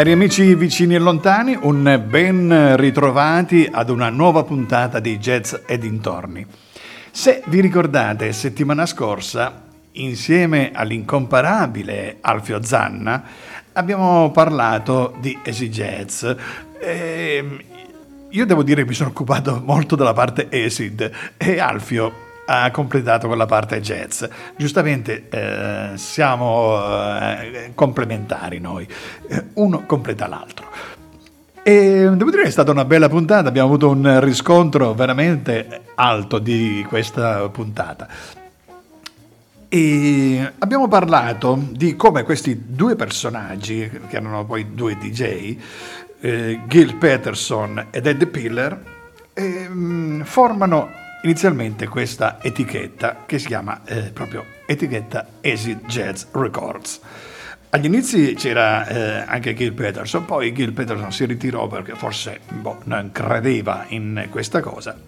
Cari amici vicini e lontani, un ben ritrovati ad una nuova puntata di Jazz e dintorni. Se vi ricordate, settimana scorsa, insieme all'incomparabile Alfio Zanna, abbiamo parlato di Easy Jazz. E ehm, io devo dire che mi sono occupato molto della parte Acid e Alfio ha completato quella parte jazz. Giustamente eh, siamo eh, complementari noi, eh, uno completa l'altro. E devo dire che è stata una bella puntata, abbiamo avuto un riscontro veramente alto di questa puntata. E abbiamo parlato di come questi due personaggi, che erano poi due DJ, eh, Gil Peterson ed Ed Piller, eh, formano inizialmente questa etichetta che si chiama eh, proprio etichetta Acid Jazz Records. Agli inizi c'era eh, anche Gil Peterson, poi Gil Peterson si ritirò perché forse boh, non credeva in questa cosa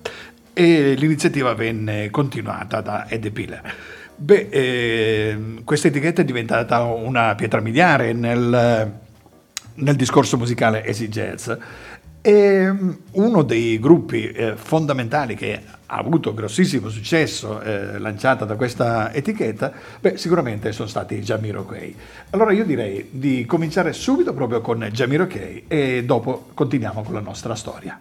e l'iniziativa venne continuata da Eddie Piller. Beh, eh, questa etichetta è diventata una pietra miliare nel, nel discorso musicale Acid Jazz e uno dei gruppi eh, fondamentali che ha avuto grossissimo successo eh, lanciata da questa etichetta, beh, sicuramente sono stati Jamiro Kay. Allora io direi di cominciare subito proprio con Jamiro Kay e dopo continuiamo con la nostra storia.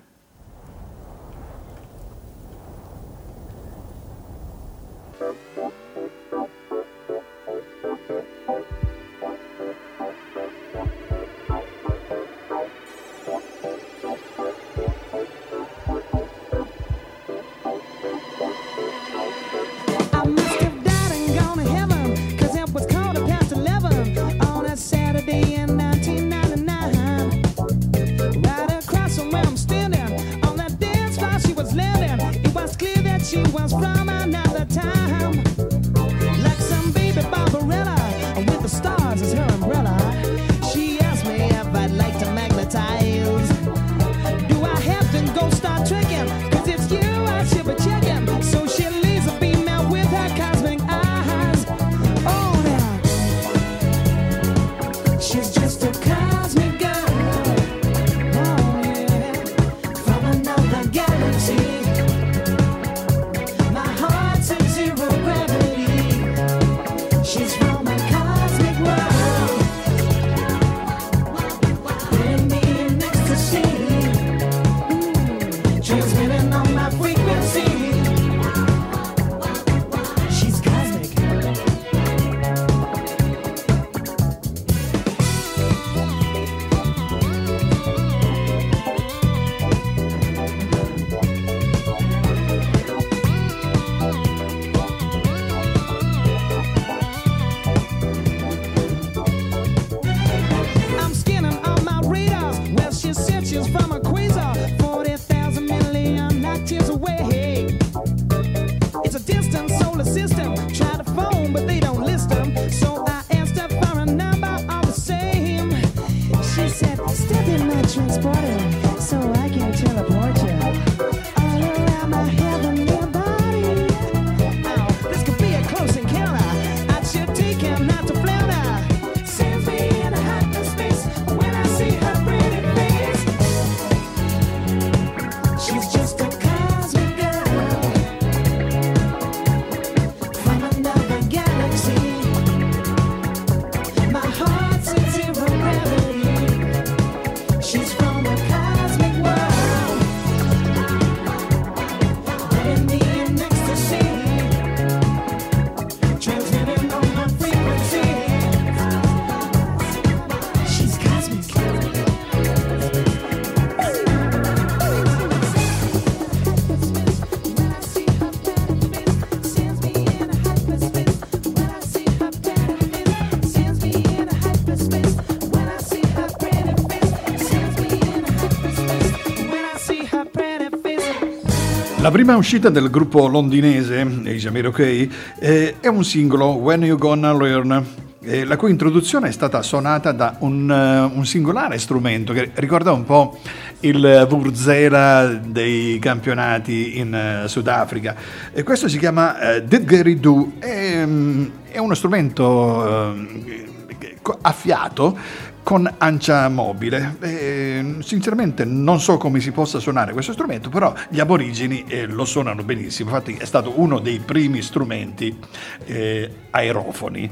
La prima uscita del gruppo londinese, Asia Jamiroquai, eh, è un singolo, When You Gonna Learn, eh, la cui introduzione è stata suonata da un, uh, un, singolare strumento che ricorda un po' il Vurzela dei campionati in Sudafrica. E questo si chiama uh, Didgeridoo, è, um, è uno strumento a fiato con ancia mobile. E, sinceramente non so come si possa suonare questo strumento, però gli aborigeni eh, lo suonano benissimo, infatti è stato uno dei primi strumenti eh, aerofoni.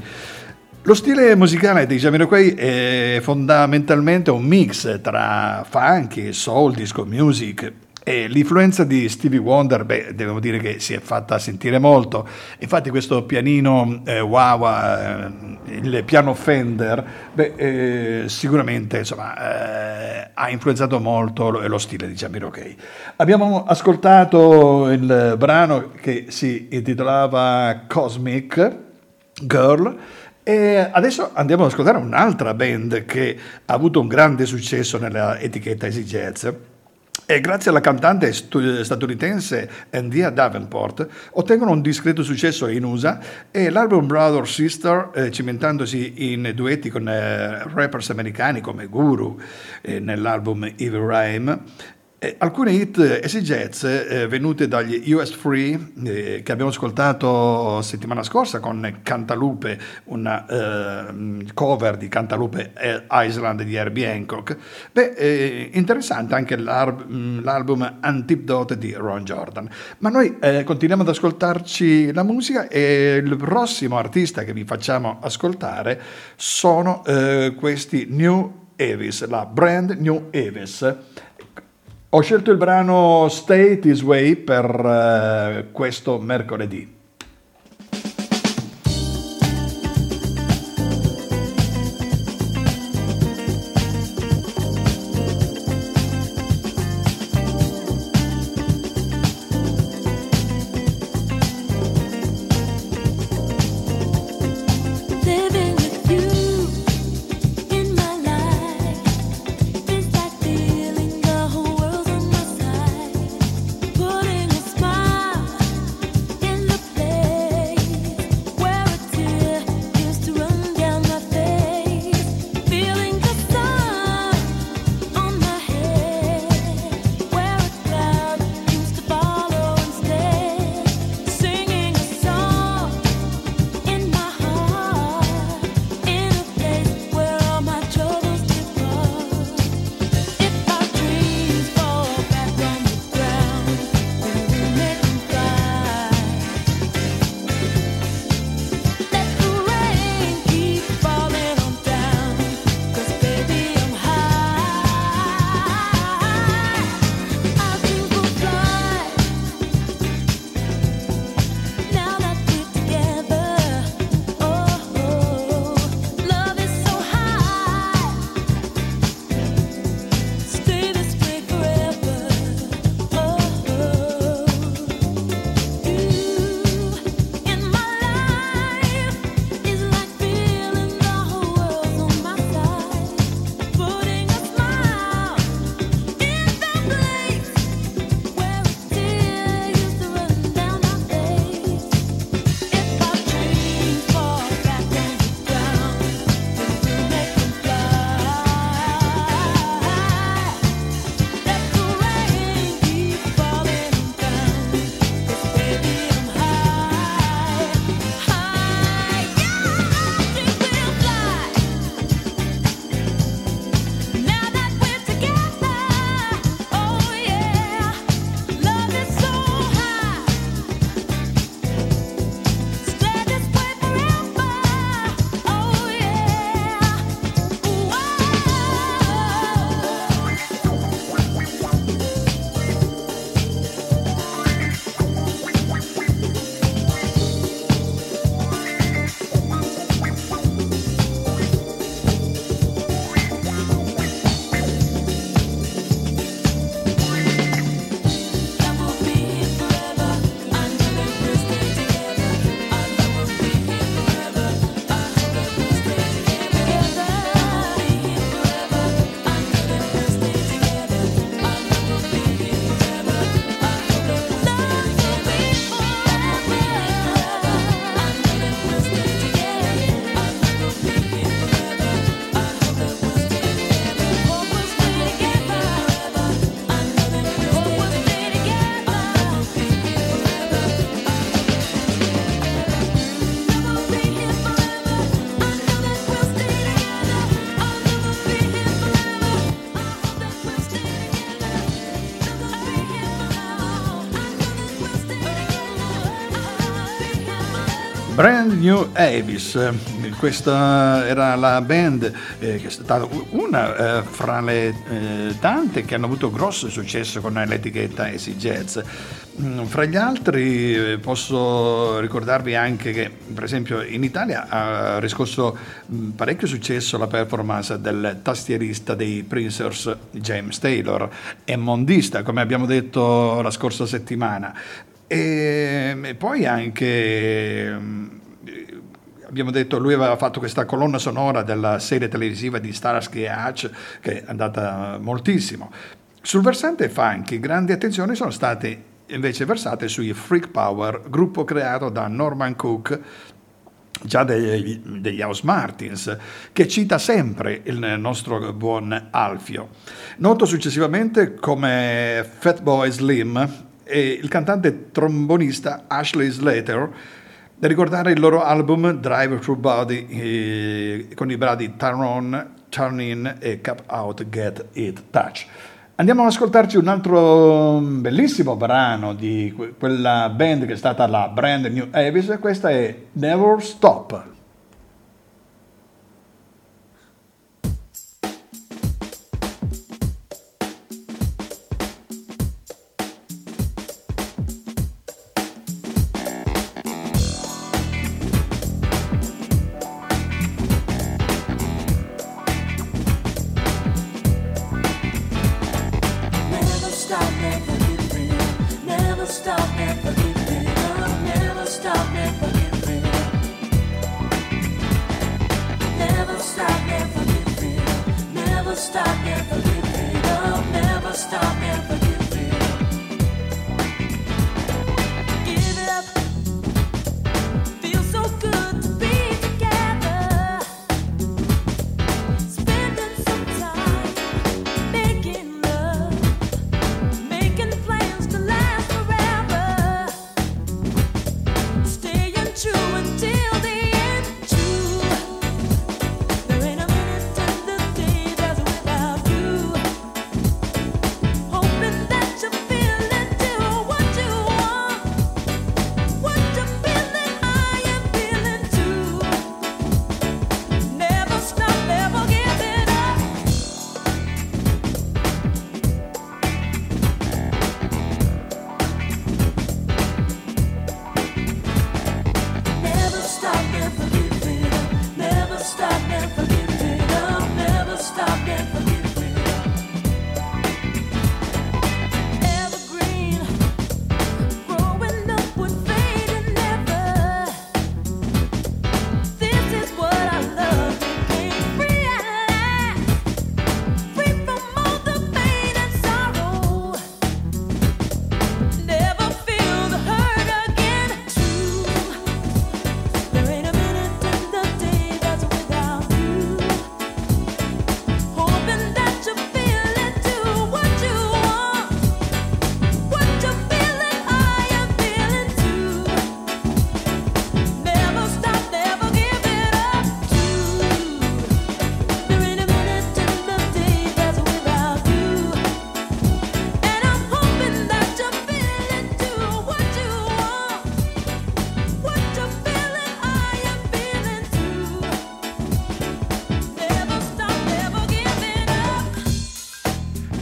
Lo stile musicale dei Jamiroquai è fondamentalmente un mix tra funk, soul, disco music, e l'influenza di Stevie Wonder, beh, devo dire che si è fatta sentire molto. Infatti questo pianino eh, Wawa, eh, il piano Fender, beh, eh, sicuramente insomma, eh, ha influenzato molto lo, lo stile di Jamiroquai. Abbiamo ascoltato il brano che si intitolava Cosmic Girl, e adesso andiamo ad ascoltare un'altra band che ha avuto un grande successo nella etichetta Easy Jazz. E grazie alla cantante statunitense Andia Davenport ottengono un discreto successo in USA e l'album Brother Sister, eh, cimentandosi in duetti con eh, rappers americani come Guru eh, nell'album Evil Rhyme, eh, alcune hit esigenze eh, venute dagli US Free eh, che abbiamo ascoltato settimana scorsa con Cantalupe, una eh, cover di Cantalupe eh, Island di Herbie Hancock. Beh, eh, interessante anche mm, l'album Antipdote di Ron Jordan. Ma noi continuiamo ad ascoltarci la musica e il prossimo artista che vi facciamo ascoltare sono questi New Avis, la brand New Avis. Ho scelto il brano Stay This Way per uh, questo mercoledì. New Avis, questa era la band eh, che è stata una eh, fra le eh, tante che hanno avuto grosso successo con l'etichetta AC Jazz. Mm, fra gli altri eh, posso ricordarvi anche che per esempio in Italia ha riscosso mm, parecchio successo la performance del tastierista dei Princers James Taylor e mondista come abbiamo detto la scorsa settimana e, e poi anche mm, abbiamo detto lui aveva fatto questa colonna sonora della serie televisiva di Starsky e Hutch che è andata moltissimo sul versante funky grandi attenzioni sono state invece versate sui Freak Power, gruppo creato da Norman Cook già degli, degli House Martins, che cita sempre il nostro buon Alfio. Noto successivamente come Fatboy Slim e il cantante trombonista Ashley Slater, da ricordare il loro album Drive Through Body eh, con i brani Turn On, Turn In e Cap Out, Get It, Touch. Andiamo ad ascoltarci un altro bellissimo brano di quella band che è stata la Brand New Avis, questa è Never Stop.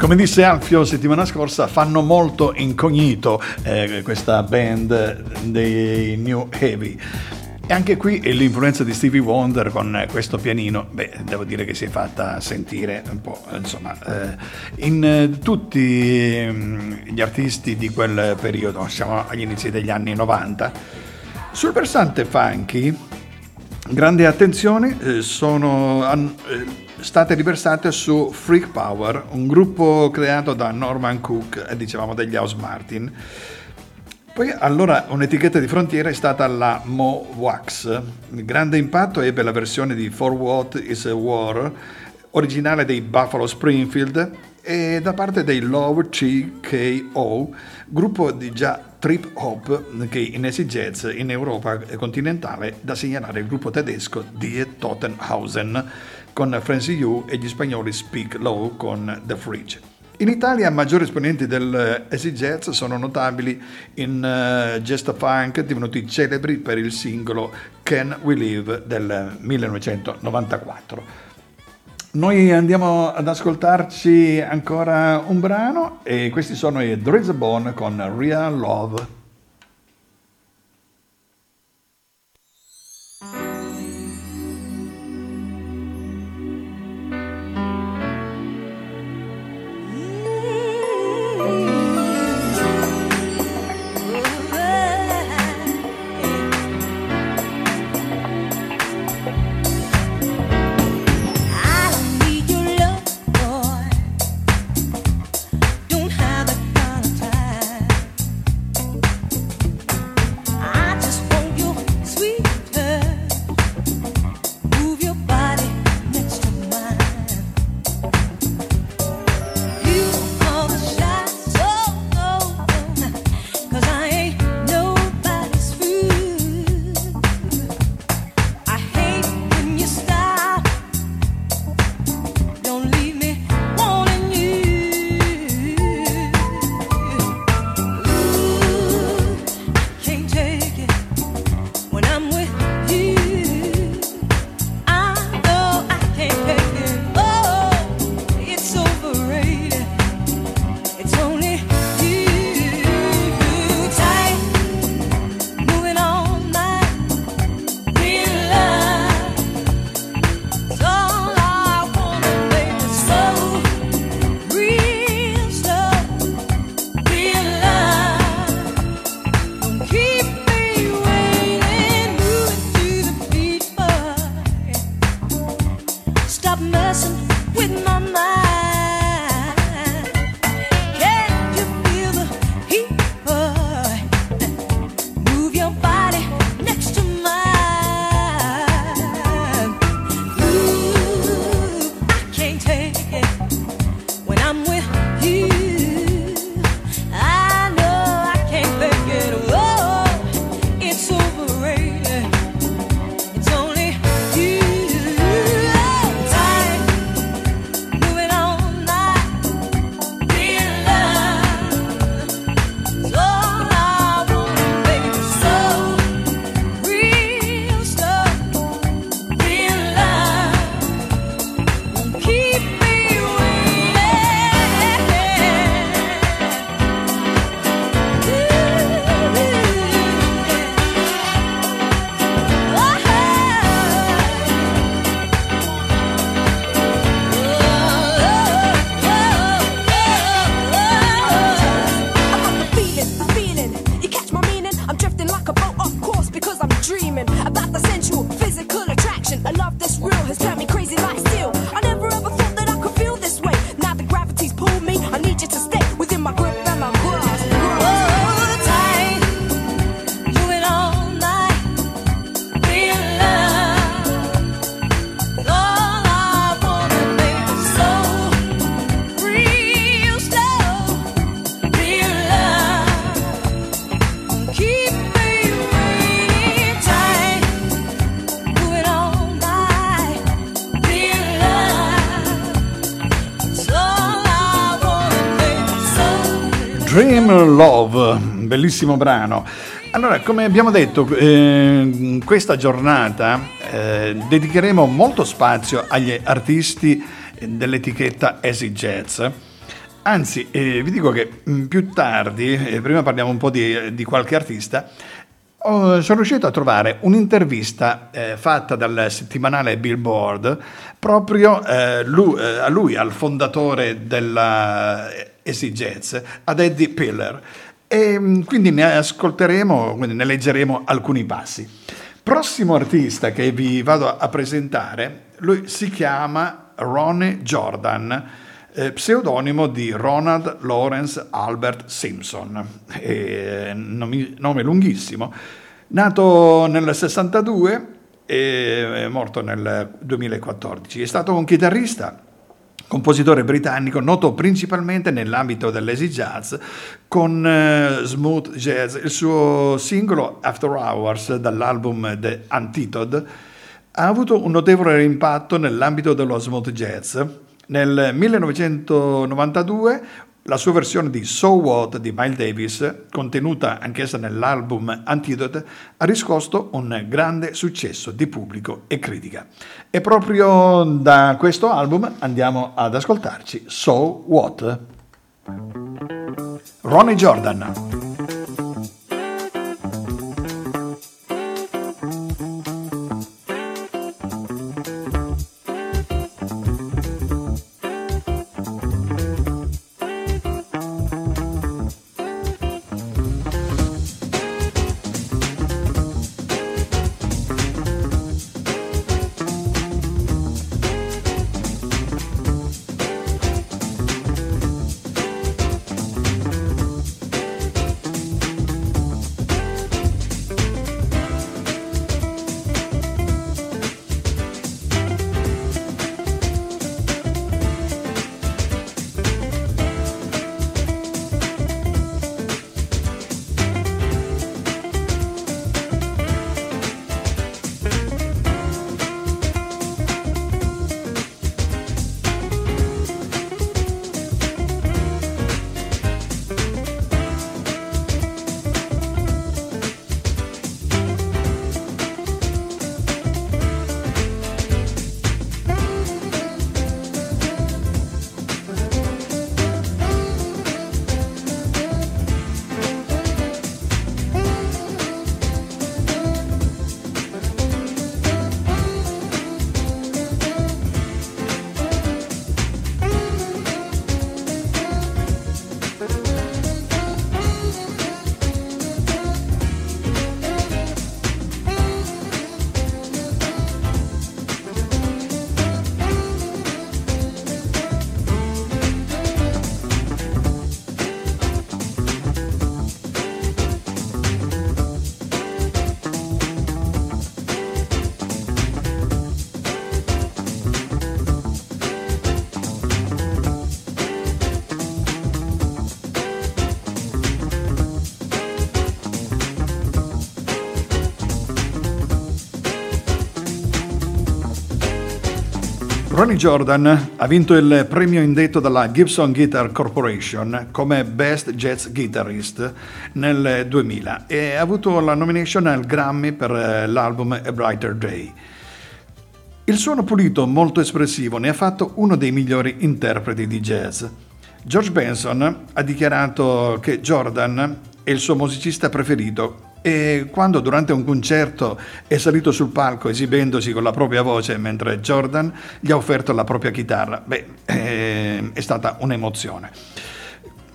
Come disse Alfio settimana scorsa, fanno molto incognito eh, questa band dei New Heavy. E anche qui l'influenza di Stevie Wonder con questo pianino, beh, devo dire che si è fatta sentire un po', insomma, eh, in eh, tutti mm, gli artisti di quel periodo, siamo agli inizi degli anni 90. Sul versante funky, grande attenzione, eh, sono... Eh, state riversate su Freak Power, un gruppo creato da Norman Cook, e dicevamo degli House Martin. Poi allora un'etichetta di frontiera è stata la Mo Wax. Il grande impatto ebbe la versione di For What is a War, originale dei Buffalo Springfield, e da parte dei Love CKO, gruppo di già trip hop che in Easy Jazz in Europa continentale da segnalare il gruppo tedesco Die Tottenhausen con Francie You e gli spagnoli Speak Low con The Fridge. In Italia maggiori esponenti del acid jazz sono notabili in uh, Gesta Funk, divenuti celebri per il singolo Can We Live del 1994. Noi andiamo ad ascoltarci ancora un brano e questi sono i Drizzabone con Real Love. Dream Love, bellissimo brano. Allora, come abbiamo detto, eh, questa giornata eh, dedicheremo molto spazio agli artisti dell'etichetta Easy Jazz. Anzi, eh, vi dico che mm, più tardi, eh, prima parliamo un po' di, di qualche artista, sono riuscito a trovare un'intervista eh, fatta dal settimanale Billboard proprio eh, lui, eh, a lui, al fondatore della Jazz, ad Eddie Piller. E mm, quindi ne ascolteremo, quindi ne leggeremo alcuni passi. Prossimo artista che vi vado a presentare, lui si chiama Ronnie Jordan eh, pseudonimo di Ronald Lawrence Albert Simpson, eh, nome, nome lunghissimo, nato nel 62 e morto nel 2014. È stato un chitarrista compositore britannico noto principalmente nell'ambito dell'easy jazz con uh, smooth jazz. Il suo singolo After Hours dall'album The Antitode ha avuto un notevole impatto nell'ambito dello smooth jazz Nel 1992 la sua versione di So What di Miles Davis, contenuta anch'essa nell'album Antidote, ha riscosso un grande successo di pubblico e critica. E proprio da questo album andiamo ad ascoltarci So What. Ronnie Jordan. Ronnie Jordan ha vinto il premio indetto dalla Gibson Guitar Corporation come Best Jazz Guitarist nel 2000 e ha avuto la nomination al Grammy per eh, l'album A Brighter Day. Il suono pulito, molto espressivo, ne ha fatto uno dei migliori interpreti di jazz. George Benson ha dichiarato che Jordan è il suo musicista preferito e quando durante un concerto è salito sul palco esibendosi con la propria voce mentre Jordan gli ha offerto la propria chitarra, beh, eh, è stata un'emozione.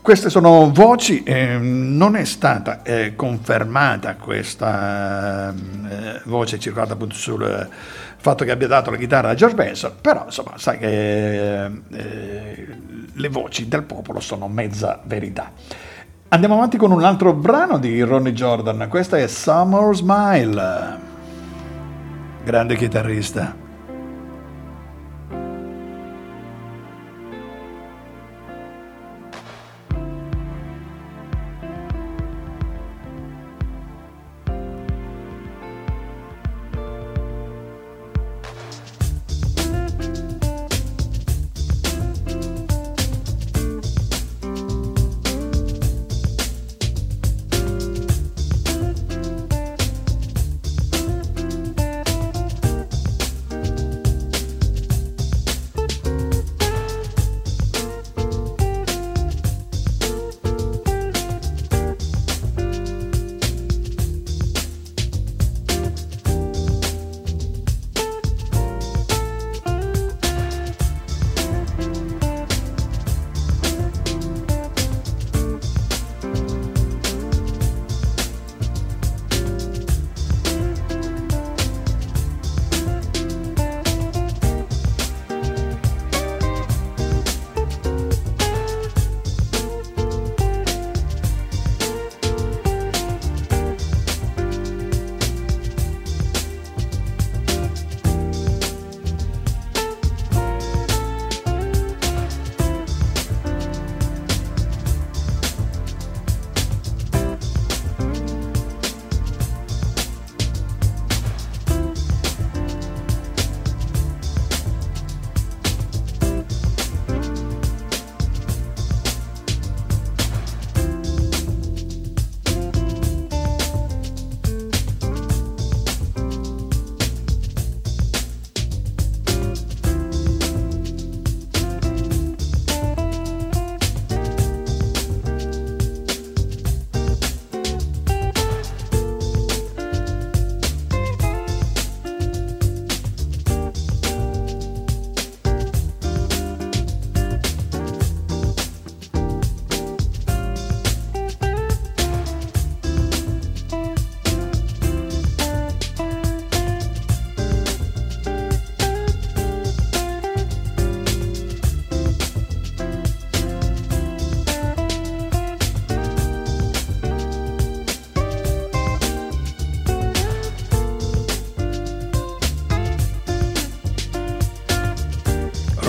Queste sono voci, eh, non è stata eh, confermata questa eh, voce circolata appunto sul fatto che abbia dato la chitarra a George Benson, però insomma sai che eh, le voci del popolo sono mezza verità. Andiamo avanti con un altro brano di Ronnie Jordan, questa è Summer Smile. Grande chitarrista.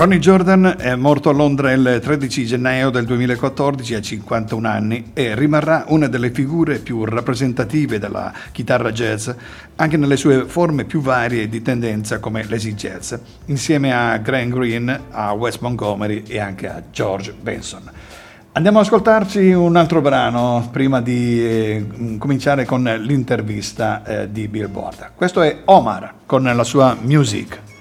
Ronnie Jordan è morto a Londra il 13 gennaio del 2014 a 51 anni e rimarrà una delle figure più rappresentative della chitarra jazz, anche nelle sue forme più varie di tendenza come l'easy jazz, insieme a Graham Greene, a Wes Montgomery e anche a George Benson. Andiamo ad ascoltarci un altro brano prima di eh, cominciare con l'intervista eh, di Billboard. Questo è Omar con la sua Music.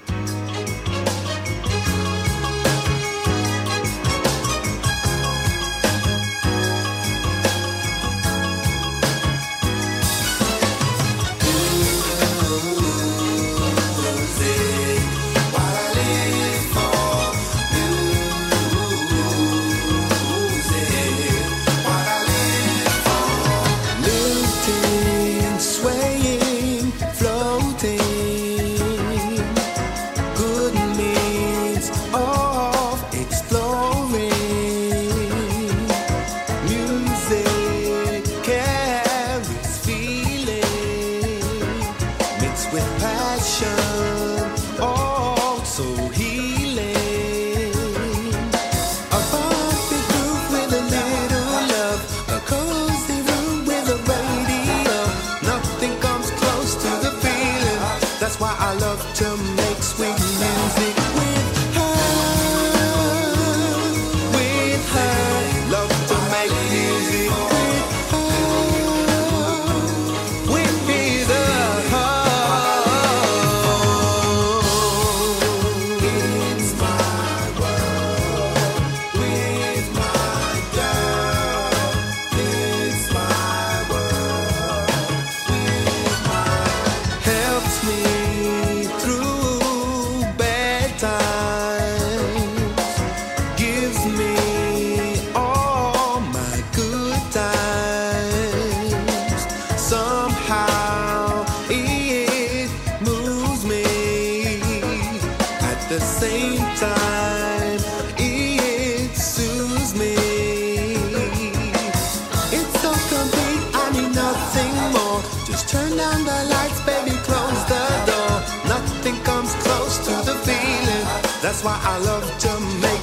That's why I love Jamaica.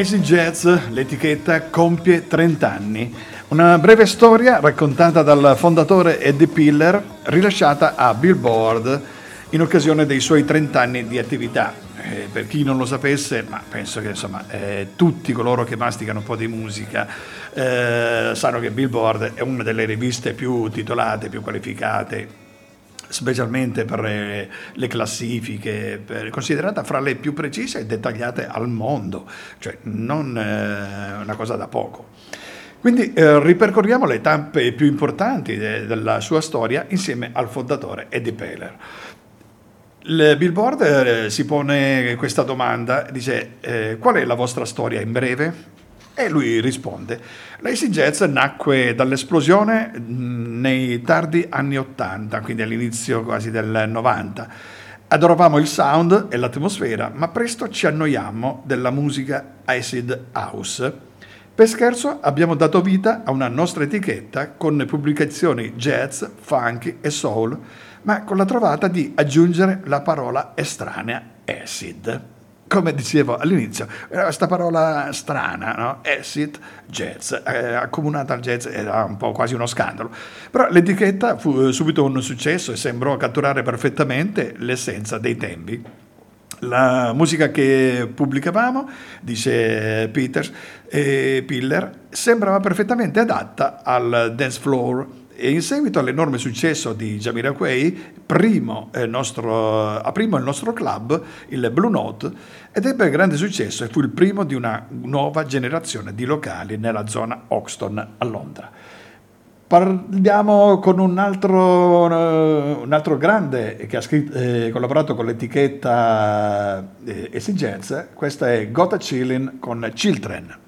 Easy Jazz, l'etichetta, compie 30 anni. Una breve storia raccontata dal fondatore Eddie Piller, rilasciata a Billboard in occasione dei suoi 30 anni di attività. Eh, per chi non lo sapesse, ma penso che insomma, eh, tutti coloro che masticano un po' di musica eh, sanno che Billboard è una delle riviste più titolate, più qualificate, specialmente per le classifiche, per, considerata fra le più precise e dettagliate al mondo, cioè non eh, una cosa da poco. Quindi eh, ripercorriamo le tappe più importanti de- della sua storia insieme al fondatore Eddie Peller. Il Billboard eh, si pone questa domanda, dice eh, qual è la vostra storia in breve? E lui risponde, l'Acy Jazz nacque dall'esplosione nei tardi anni 80, quindi all'inizio quasi del 90. Adoravamo il sound e l'atmosfera, ma presto ci annoiammo della musica acid house. Per scherzo abbiamo dato vita a una nostra etichetta con pubblicazioni jazz, funk e soul, ma con la trovata di aggiungere la parola estranea acid. Come dicevo all'inizio, questa parola strana, no? acid jazz, eh, accomunata al jazz era un po' quasi uno scandalo, però l'etichetta fu subito un successo e sembrò catturare perfettamente l'essenza dei tempi. La musica che pubblicavamo, dice Peters e Piller, sembrava perfettamente adatta al dance floor e in seguito all'enorme successo di Jamiroquai, primo eh, nostro, aprimo il nostro club, il Blue Note, ed ebbe grande successo e fu il primo di una nuova generazione di locali nella zona Hoxton a Londra. Parliamo con un altro, un altro grande che ha scritto, eh, collaborato con l'etichetta eh, Esigenze, questa è Gota Chillin con Children.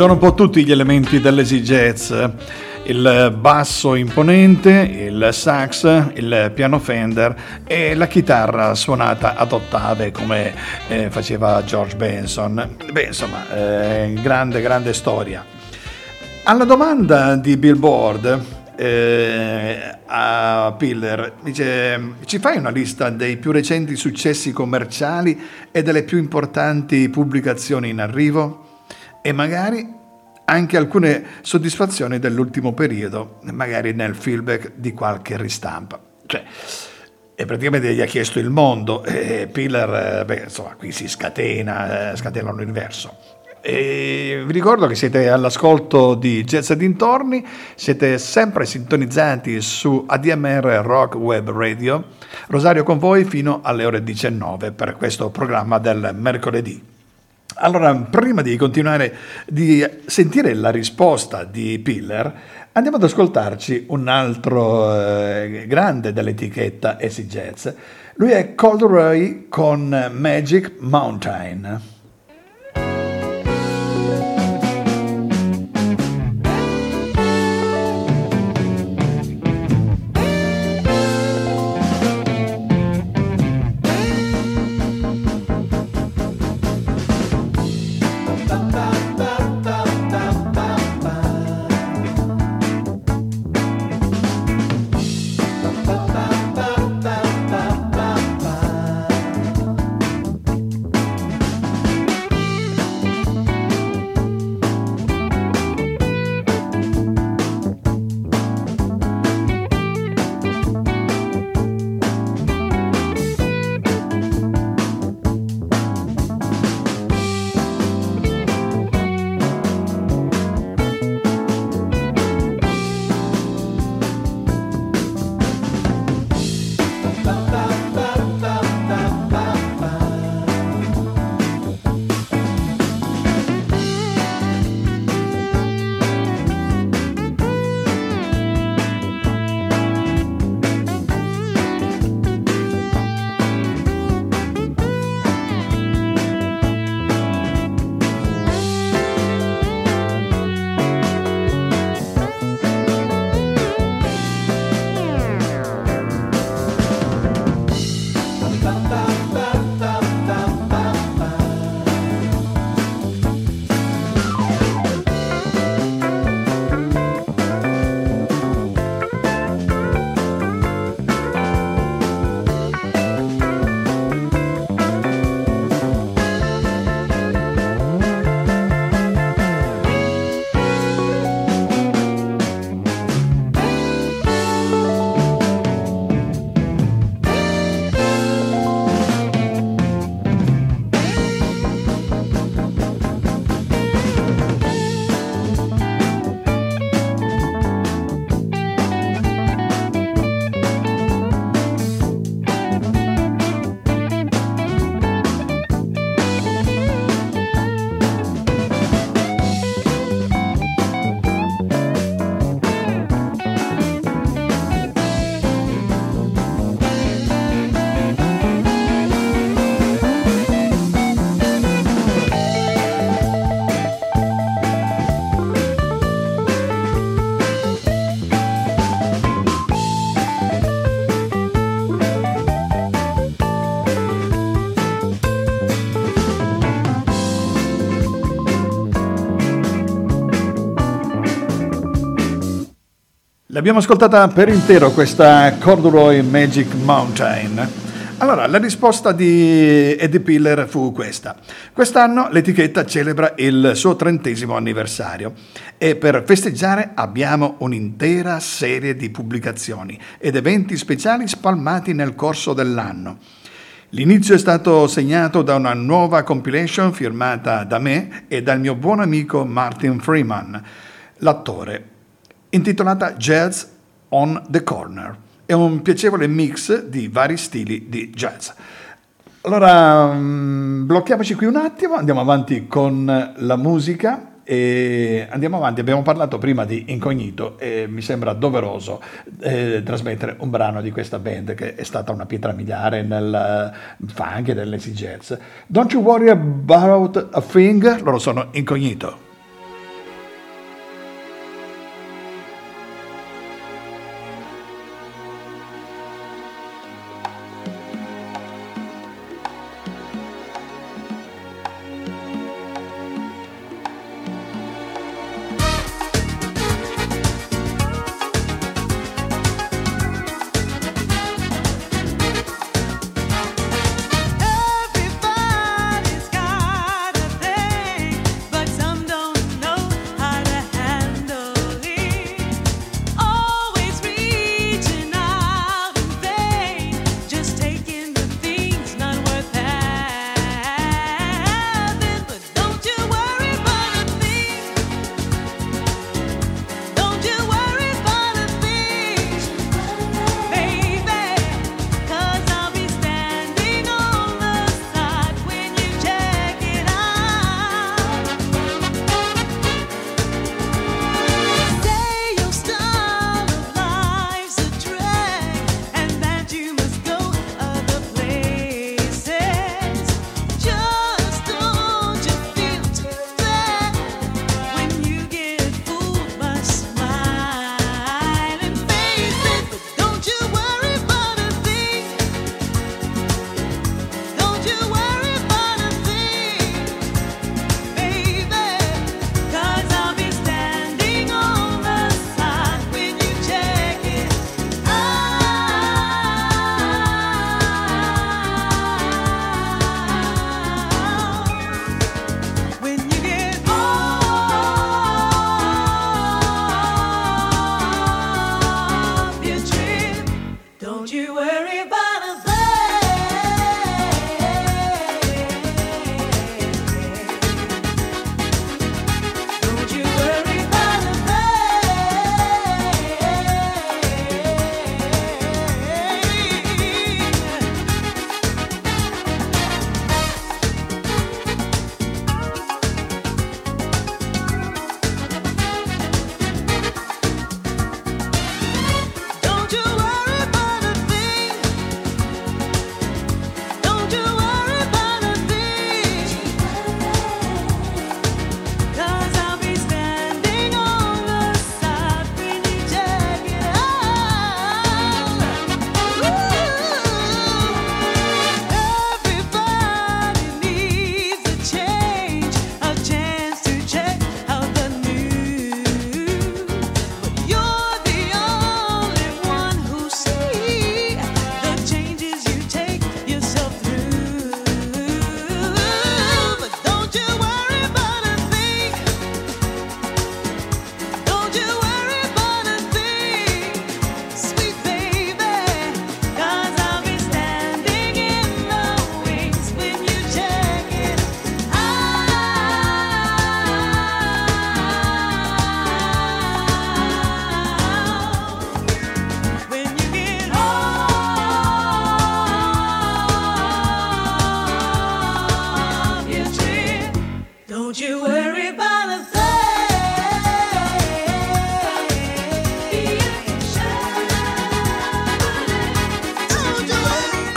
Sono un po' tutti gli elementi dell'easy jazz. Il basso imponente, il sax, il piano Fender e la chitarra suonata ad ottave come eh, faceva George Benson. Beh, insomma, eh, grande, grande storia. Alla domanda di Billboard, eh, a Piller. Dice: Ci fai una lista dei più recenti successi commerciali e delle più importanti pubblicazioni in arrivo? E magari anche alcune soddisfazioni dell'ultimo periodo, magari nel feedback di qualche ristampa. Cioè, e praticamente gli ha chiesto il mondo e Piller, beh, insomma, qui si scatena, eh, scatena l'universo. E vi ricordo che siete all'ascolto di Jazz e dintorni, siete sempre sintonizzati su ADMR Rock Web Radio. Rosario con voi fino alle ore 19 per questo programma del mercoledì. Allora, prima di continuare di sentire la risposta di Piller, andiamo ad ascoltarci un altro eh, grande dell'etichetta AC Jazz. Lui è Cold Ray con Magic Mountain. L'abbiamo ascoltata per intero questa Corduroy Magic Mountain. Allora, la risposta di Eddie Piller fu questa. Quest'anno l'etichetta celebra il suo trentesimo anniversario e per festeggiare abbiamo un'intera serie di pubblicazioni ed eventi speciali spalmati nel corso dell'anno. L'inizio è stato segnato da una nuova compilation firmata da me e dal mio buon amico Martin Freeman, l'attore intitolata Jazz on the Corner. È un piacevole mix di vari stili di jazz. Allora, mm, blocchiamoci qui un attimo, andiamo avanti con la musica e andiamo avanti. Abbiamo parlato prima di Incognito e mi sembra doveroso eh, trasmettere un brano di questa band che è stata una pietra miliare nel funk e nell'easy jazz. Don't you worry about a thing, loro sono Incognito.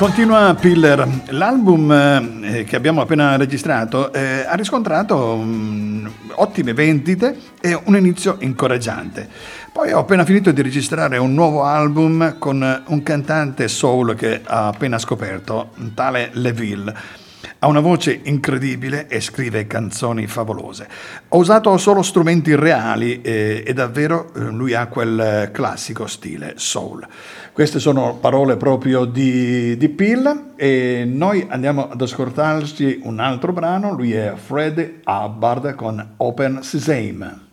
Continua Piller, l'album eh, che abbiamo appena registrato eh, ha riscontrato um, ottime vendite e un inizio incoraggiante. Poi ho appena finito di registrare un nuovo album con un cantante soul che ho appena scoperto, tale Leville ha una voce incredibile e scrive canzoni favolose. Ho usato solo strumenti reali e, e davvero eh, lui ha quel classico stile soul. Queste sono parole proprio di, di Pill e noi andiamo ad ascoltarci un altro brano, lui è Fred Hubbard con Open Sesame.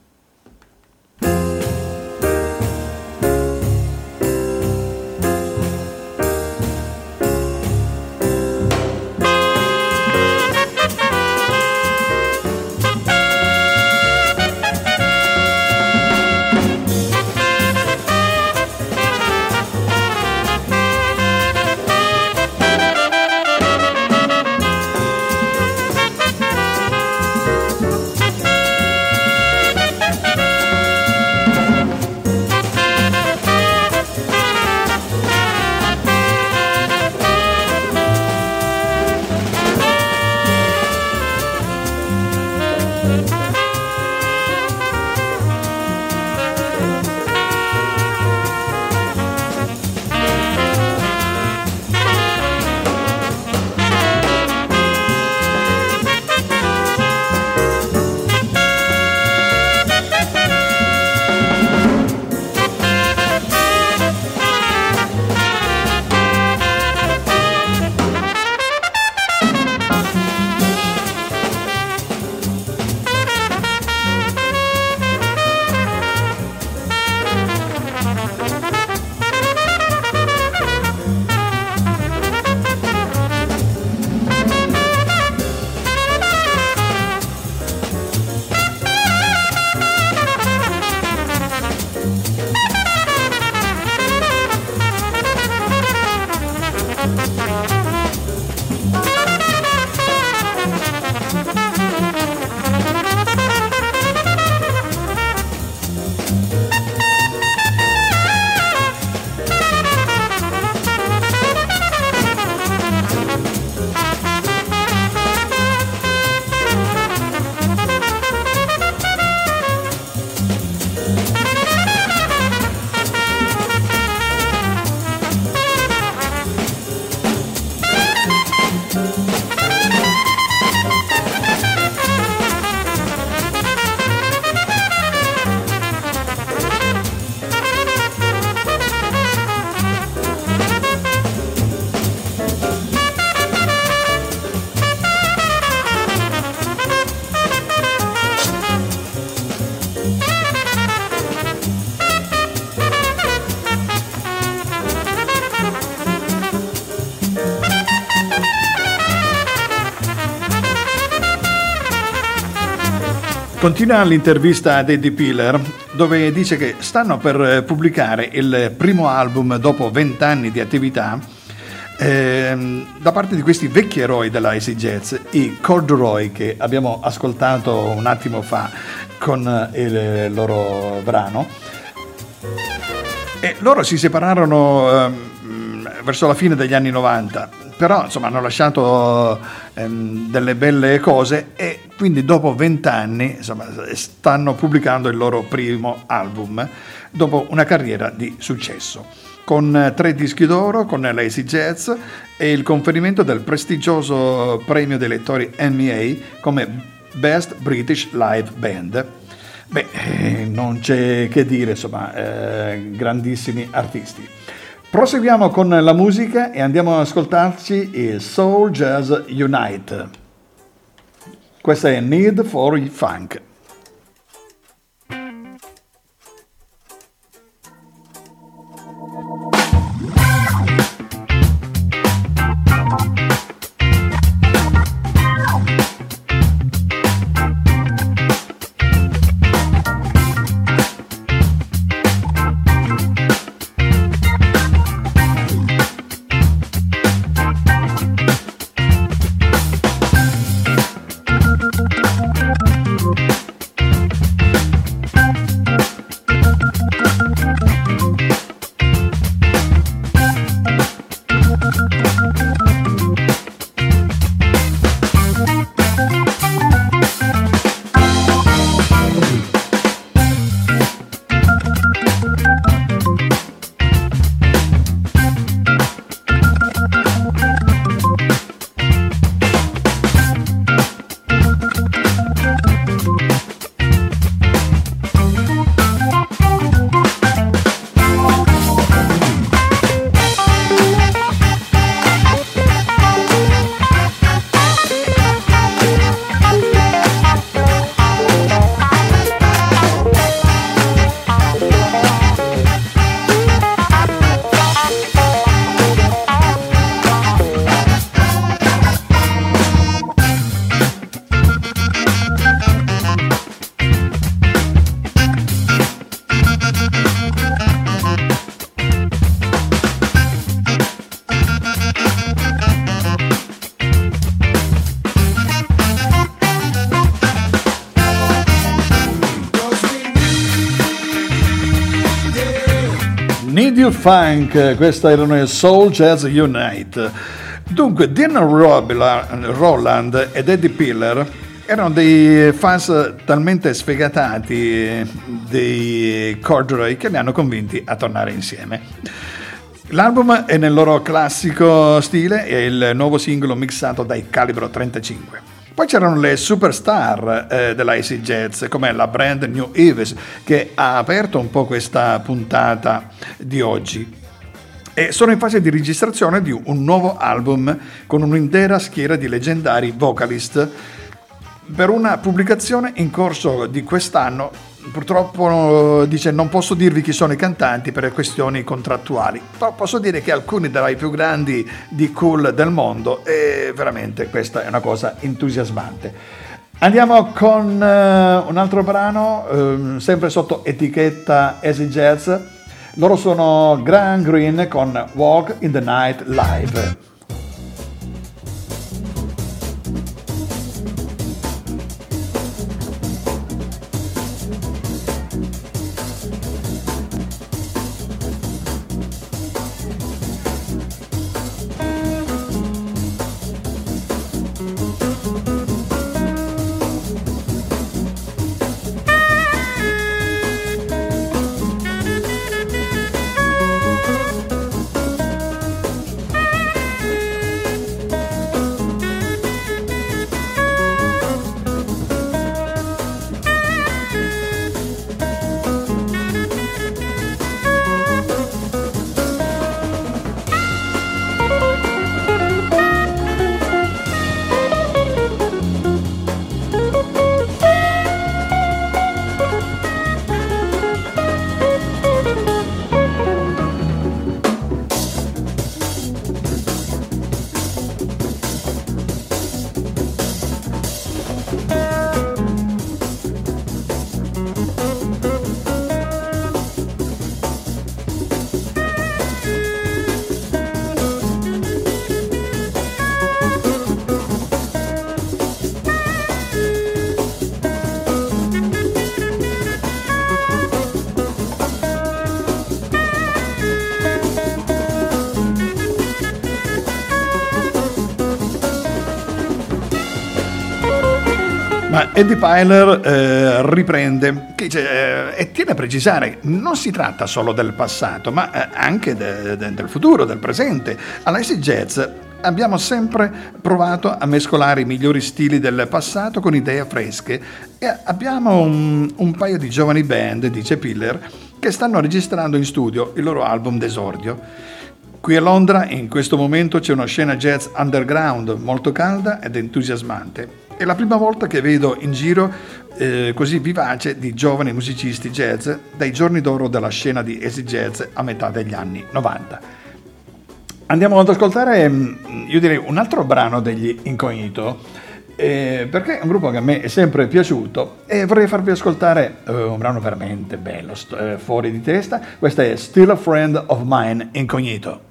Continua l'intervista ad Eddie Piller dove dice che stanno per eh, pubblicare il primo album dopo vent'anni di attività eh, da parte di questi vecchi eroi della AC Jazz, i Corduroy che abbiamo ascoltato un attimo fa con eh, il loro brano. E loro si separarono eh, verso la fine degli anni 90 però insomma hanno lasciato ehm, delle belle cose e quindi dopo vent'anni stanno pubblicando il loro primo album dopo una carriera di successo con tre dischi d'oro con l'Acy Jazz e il conferimento del prestigioso premio dei lettori MEA come Best British Live Band. Beh, eh, non c'è che dire, insomma, eh, grandissimi artisti. Proseguiamo con la musica e andiamo ad ascoltarci il Soul Jazz Unite. Questa è Need for Funk. Funk, questa erano i Soul Jazz Unite. Dunque, Dean Roland ed Eddie Piller erano dei fans talmente sfegatati dei Corduroy che li hanno convinti a tornare insieme. L'album è nel loro classico stile e il nuovo singolo mixato dai Calibro 35. Poi c'erano le superstar eh, dell'IC Jazz, come la brand New Eves, che ha aperto un po' questa puntata di oggi. E sono in fase di registrazione di un nuovo album con un'intera schiera di leggendari vocalist per una pubblicazione in corso di quest'anno purtroppo dice non posso dirvi chi sono i cantanti per questioni contrattuali, però posso dire che alcuni dei più grandi di cool del mondo e veramente questa è una cosa entusiasmante. Andiamo con uh, un altro brano, uh, sempre sotto etichetta Easy Jazz. Loro sono Grand Green con Walk in the Night Live. Eddie Pyler eh, riprende dice, eh, e tiene a precisare, non si tratta solo del passato, ma eh, anche de, de, del futuro, del presente. All'Ice Jazz abbiamo sempre provato a mescolare i migliori stili del passato con idee fresche e abbiamo un, un paio di giovani band, dice Piller, che stanno registrando in studio il loro album d'esordio. Qui a Londra in questo momento c'è una scena jazz underground molto calda ed entusiasmante è la prima volta che vedo in giro eh, così vivace di giovani musicisti jazz dai giorni d'oro della scena di easy jazz a metà degli anni 90. Andiamo ad ascoltare, mm, io direi, un altro brano degli Incognito, eh, perché è un gruppo che a me è sempre piaciuto e vorrei farvi ascoltare eh, un brano veramente bello, st- eh, fuori di testa. Questa è Still a Friend of Mine Incognito.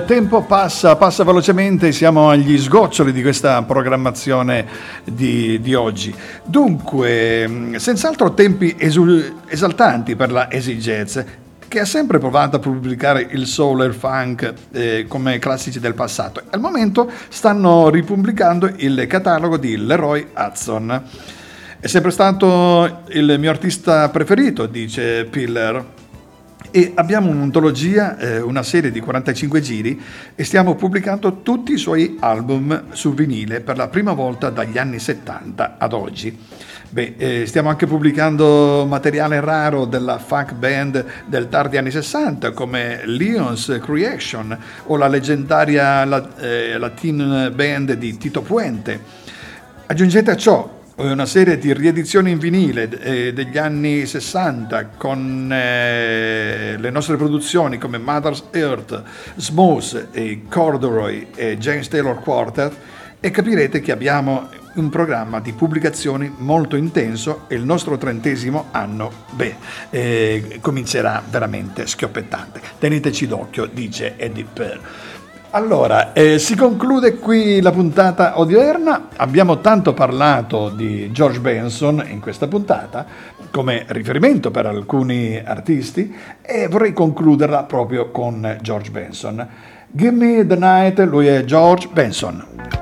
Tempo passa, passa velocemente, siamo agli sgoccioli di questa programmazione di, di oggi. Dunque, senz'altro tempi esul- esaltanti per la Jazz, che ha sempre provato a pubblicare il soul e il funk eh, come classici del passato. Al momento stanno ripubblicando il catalogo di Leroy Hudson. È sempre stato il mio artista preferito, dice Piller e abbiamo un'ontologia, eh, una serie di 45 giri e stiamo pubblicando tutti i suoi album su vinile per la prima volta dagli anni 70 ad oggi. Beh, eh, stiamo anche pubblicando materiale raro della funk band del tardi anni 60 come Leon's Creation o la leggendaria eh, Latin band di Tito Puente. Aggiungete a ciò una serie di riedizioni in vinile eh, degli anni 60 con eh, le nostre produzioni come Mother's Earth, Smooth, e Corduroy e James Taylor Quartet e capirete che abbiamo un programma di pubblicazioni molto intenso e il nostro trentesimo anno, beh, eh, comincerà veramente schioppettante. Teneteci d'occhio, dice Eddie Pearl. Allora, eh, si conclude qui la puntata odierna. Abbiamo tanto parlato di George Benson in questa puntata come riferimento per alcuni artisti e vorrei concluderla proprio con George Benson. Give Me the Night, lui è George Benson.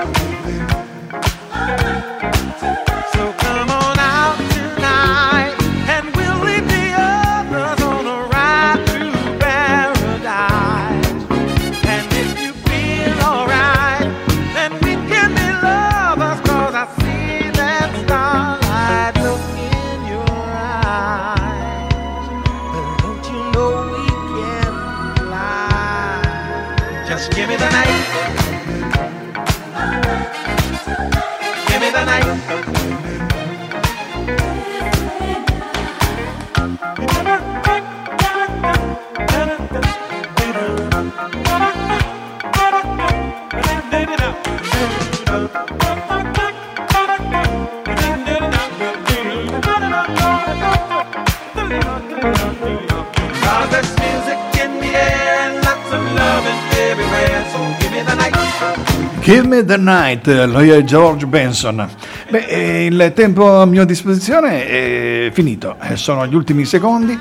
lui è George Benson. Beh, il tempo a mia disposizione è finito, eh, sono gli ultimi secondi,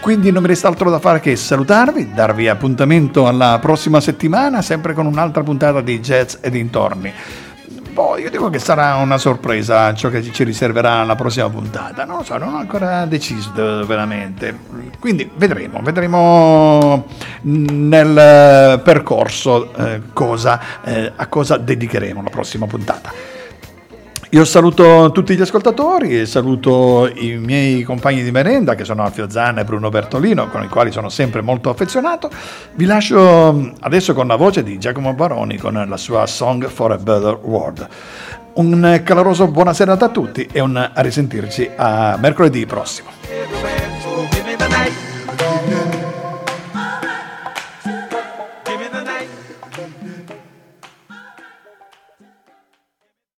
quindi non mi resta altro da fare che salutarvi, darvi appuntamento alla prossima settimana, sempre con un'altra puntata di Jazz e dintorni. Boh, io dico che sarà una sorpresa ciò che ci riserverà la prossima puntata. Non lo so, non ho ancora deciso veramente. Quindi vedremo, vedremo nel percorso eh, cosa, eh, a cosa dedicheremo la prossima puntata. Io saluto tutti gli ascoltatori e saluto i miei compagni di merenda che sono Alfio Zanna e Bruno Bertolino, con i quali sono sempre molto affezionato. Vi lascio adesso con la voce di Giacomo Baroni con la sua Song for a Better World. Un caloroso buona serata a tutti e un a risentirci a mercoledì prossimo.